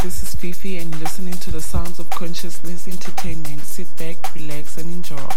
Hi, this is Fifi, and listening to the Sounds of Consciousness Entertainment. Sit back, relax, and enjoy.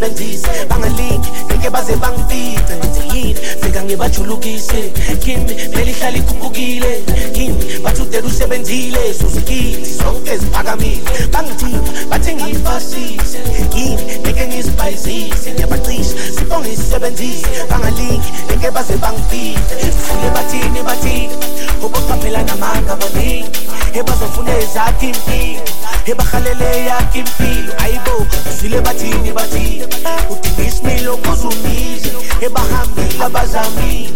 Sibongise isebenzise bangalingi ngeke baze bangifice yini fika ngibajulukise kimi belihlala ikhuphukile yimi bathudela usebenzile susikithi sonke siphakamile bangithinta bathe ngiyifasise yini ngeke ngizibhayizise. Ngiyabacishe sibongise isebenzise bangalingi ngeke baze bangifice sifule bathini bathini. Ubuqaphela namanga baningi ebazofuna ezakho impilo ebahalele yakho impilo ayibo uzwile bathini bathini? Udinga isimilo kuzumize ebahambile abazamile.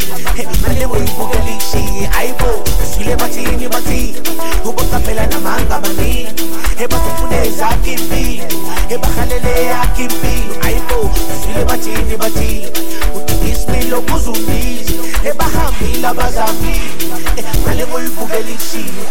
Manje ngoyibukela ishiye ayibo uzwile bathini bathini? Ubuqaphela namanga baningi ebazofuna ezakho impilo ebahalele yakho impilo ayibo uzwile bathini bathini? Udinga isimilo kuzumize ebahambile abazamile. Manje ngoyibukela ishiye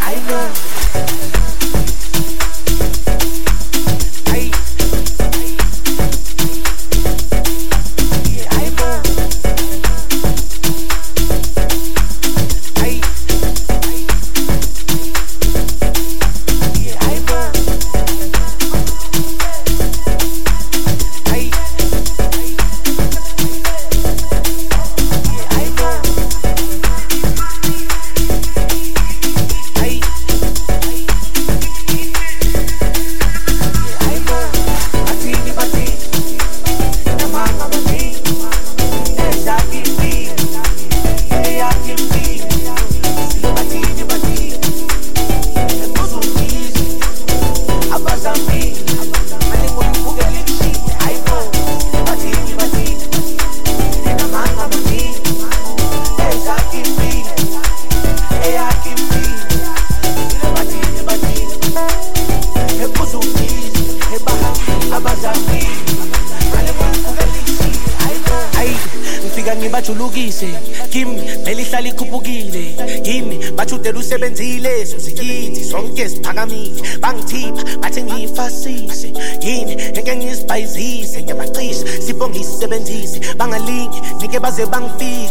ngeke baze bangifice ngithi yini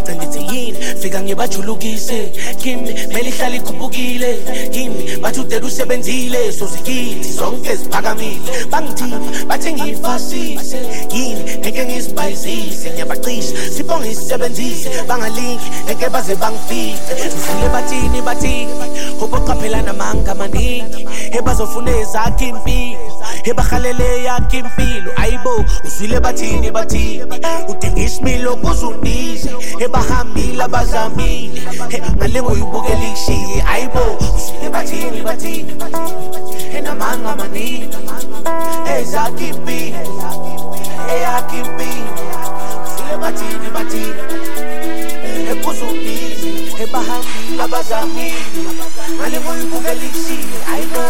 abanye bajulukise. Kimi melihlala ikhuphukile. Kimi bathi udela usebenzile sozikithi zonke ziphakamile. Bangithiba bathi ngiyifasise. Yini? Ngeke ngizibhayizise ngiyabacisha. Sibonge isebenzise bangalingi ngeke baze bangifice mfule bathini bathini? Oboqaphelana manga maningi ebazofuna ezakho imfiko ebahalele yakho impilo. Ayibo uzwile bathini bathini? Udinga isimilo kuze undize ebahambile abazami ngale ngoyibukela ikushiye ayibo uzwile bathini bathini enamanga impilo eyakhe impilo uzwile bathini bathini. Ekuzundize ebahambile abazamile ngale ngoyibukela ikushiye ayibo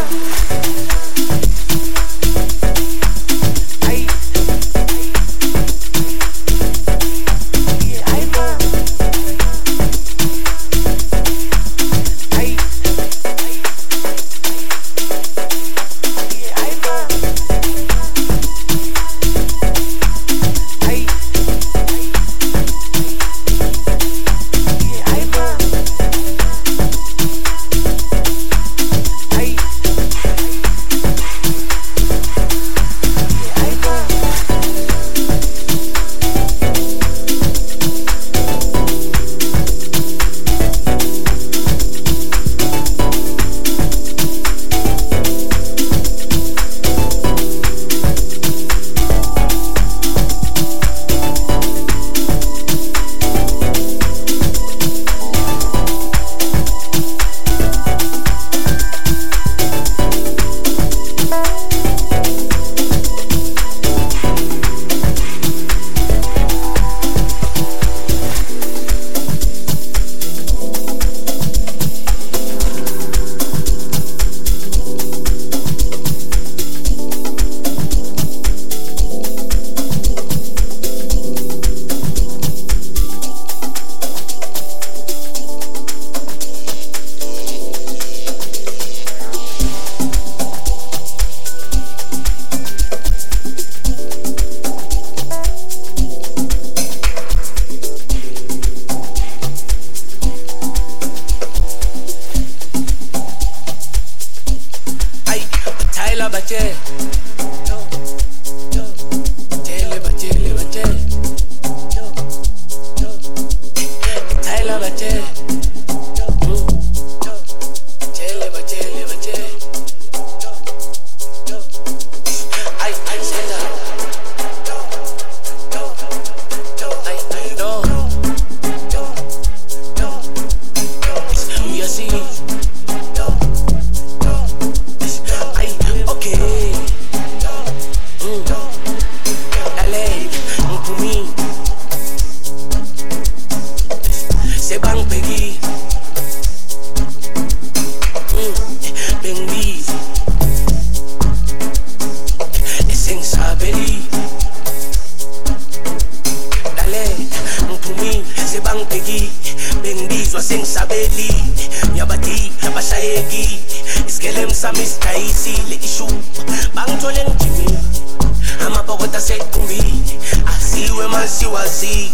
I see where my see I see.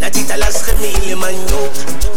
La tita la scream, il est.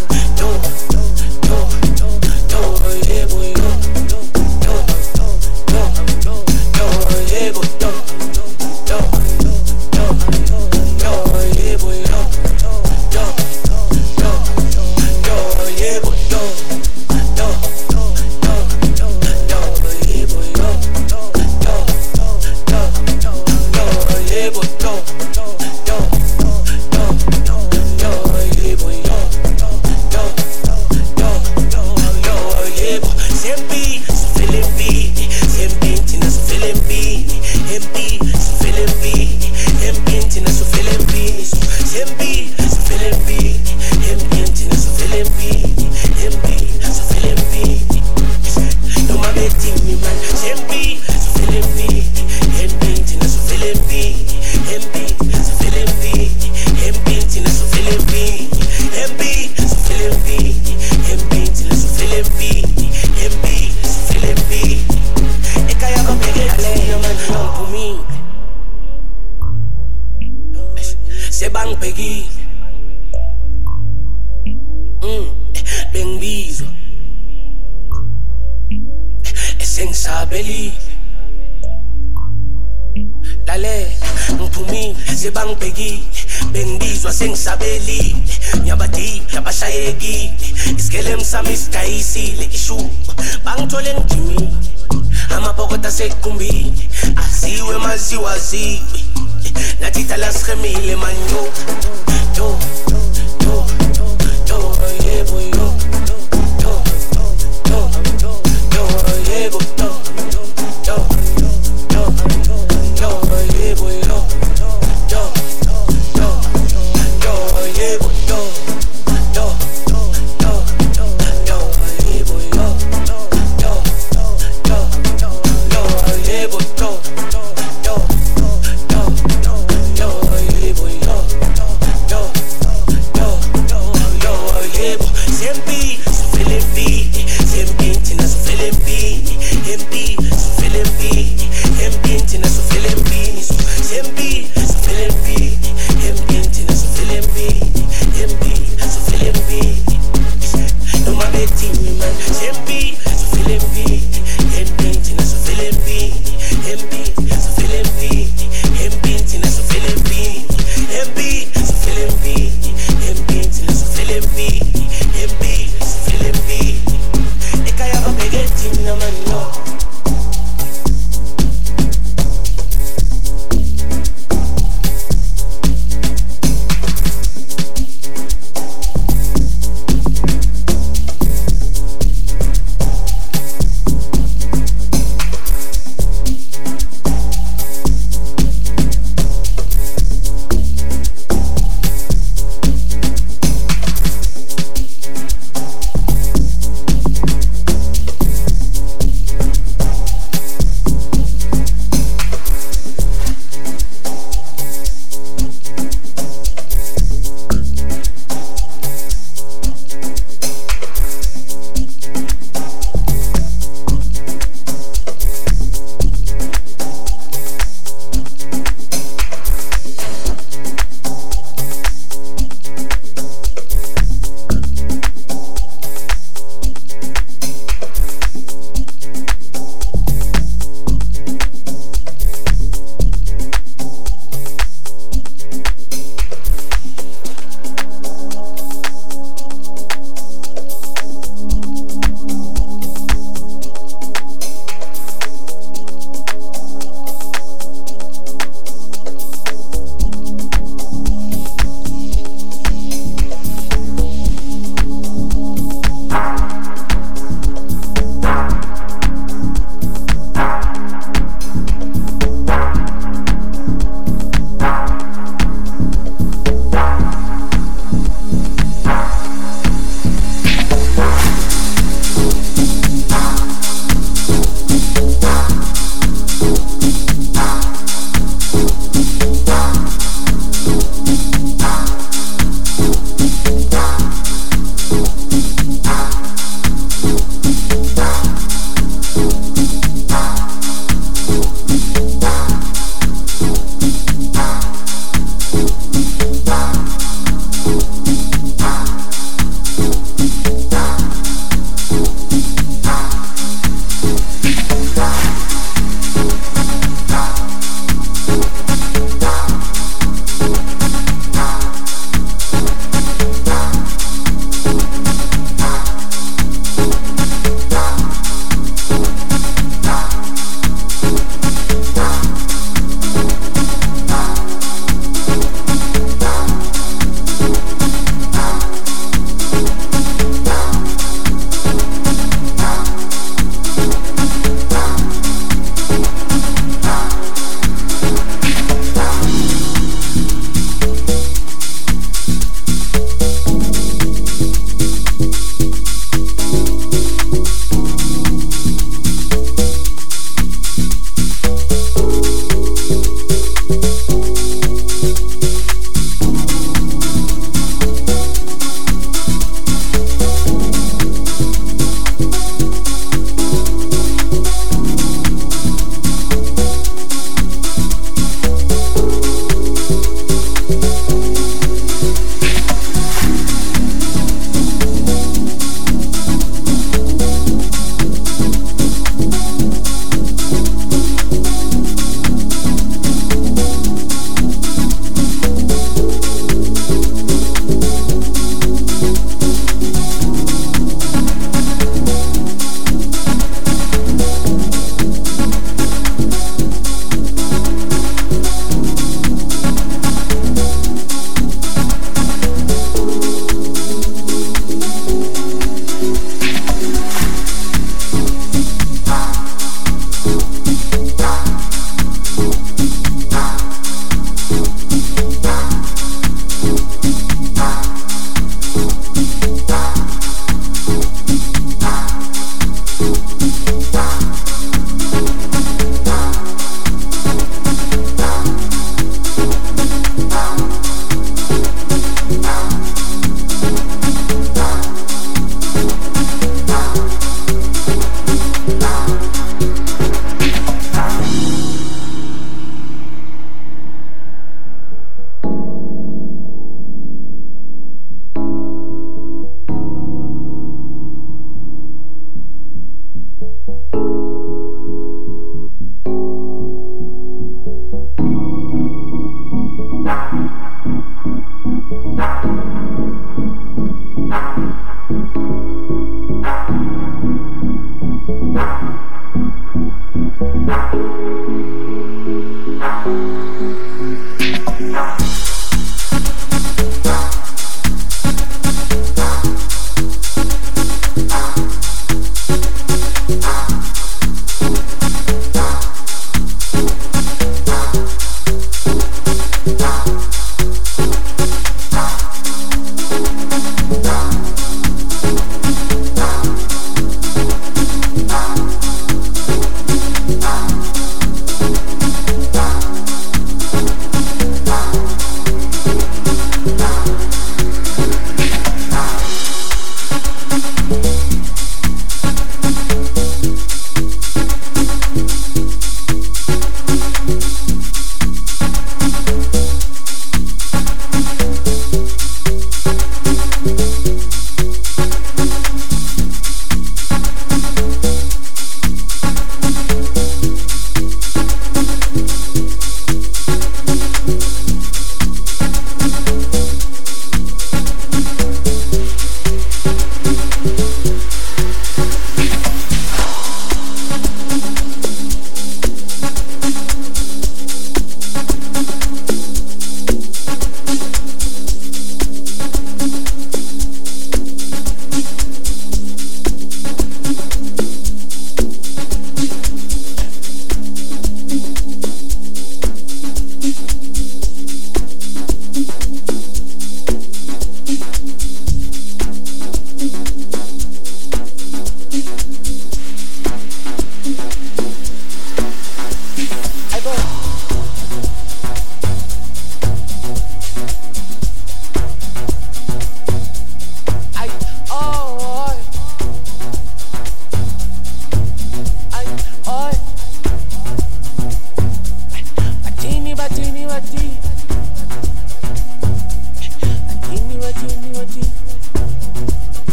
see.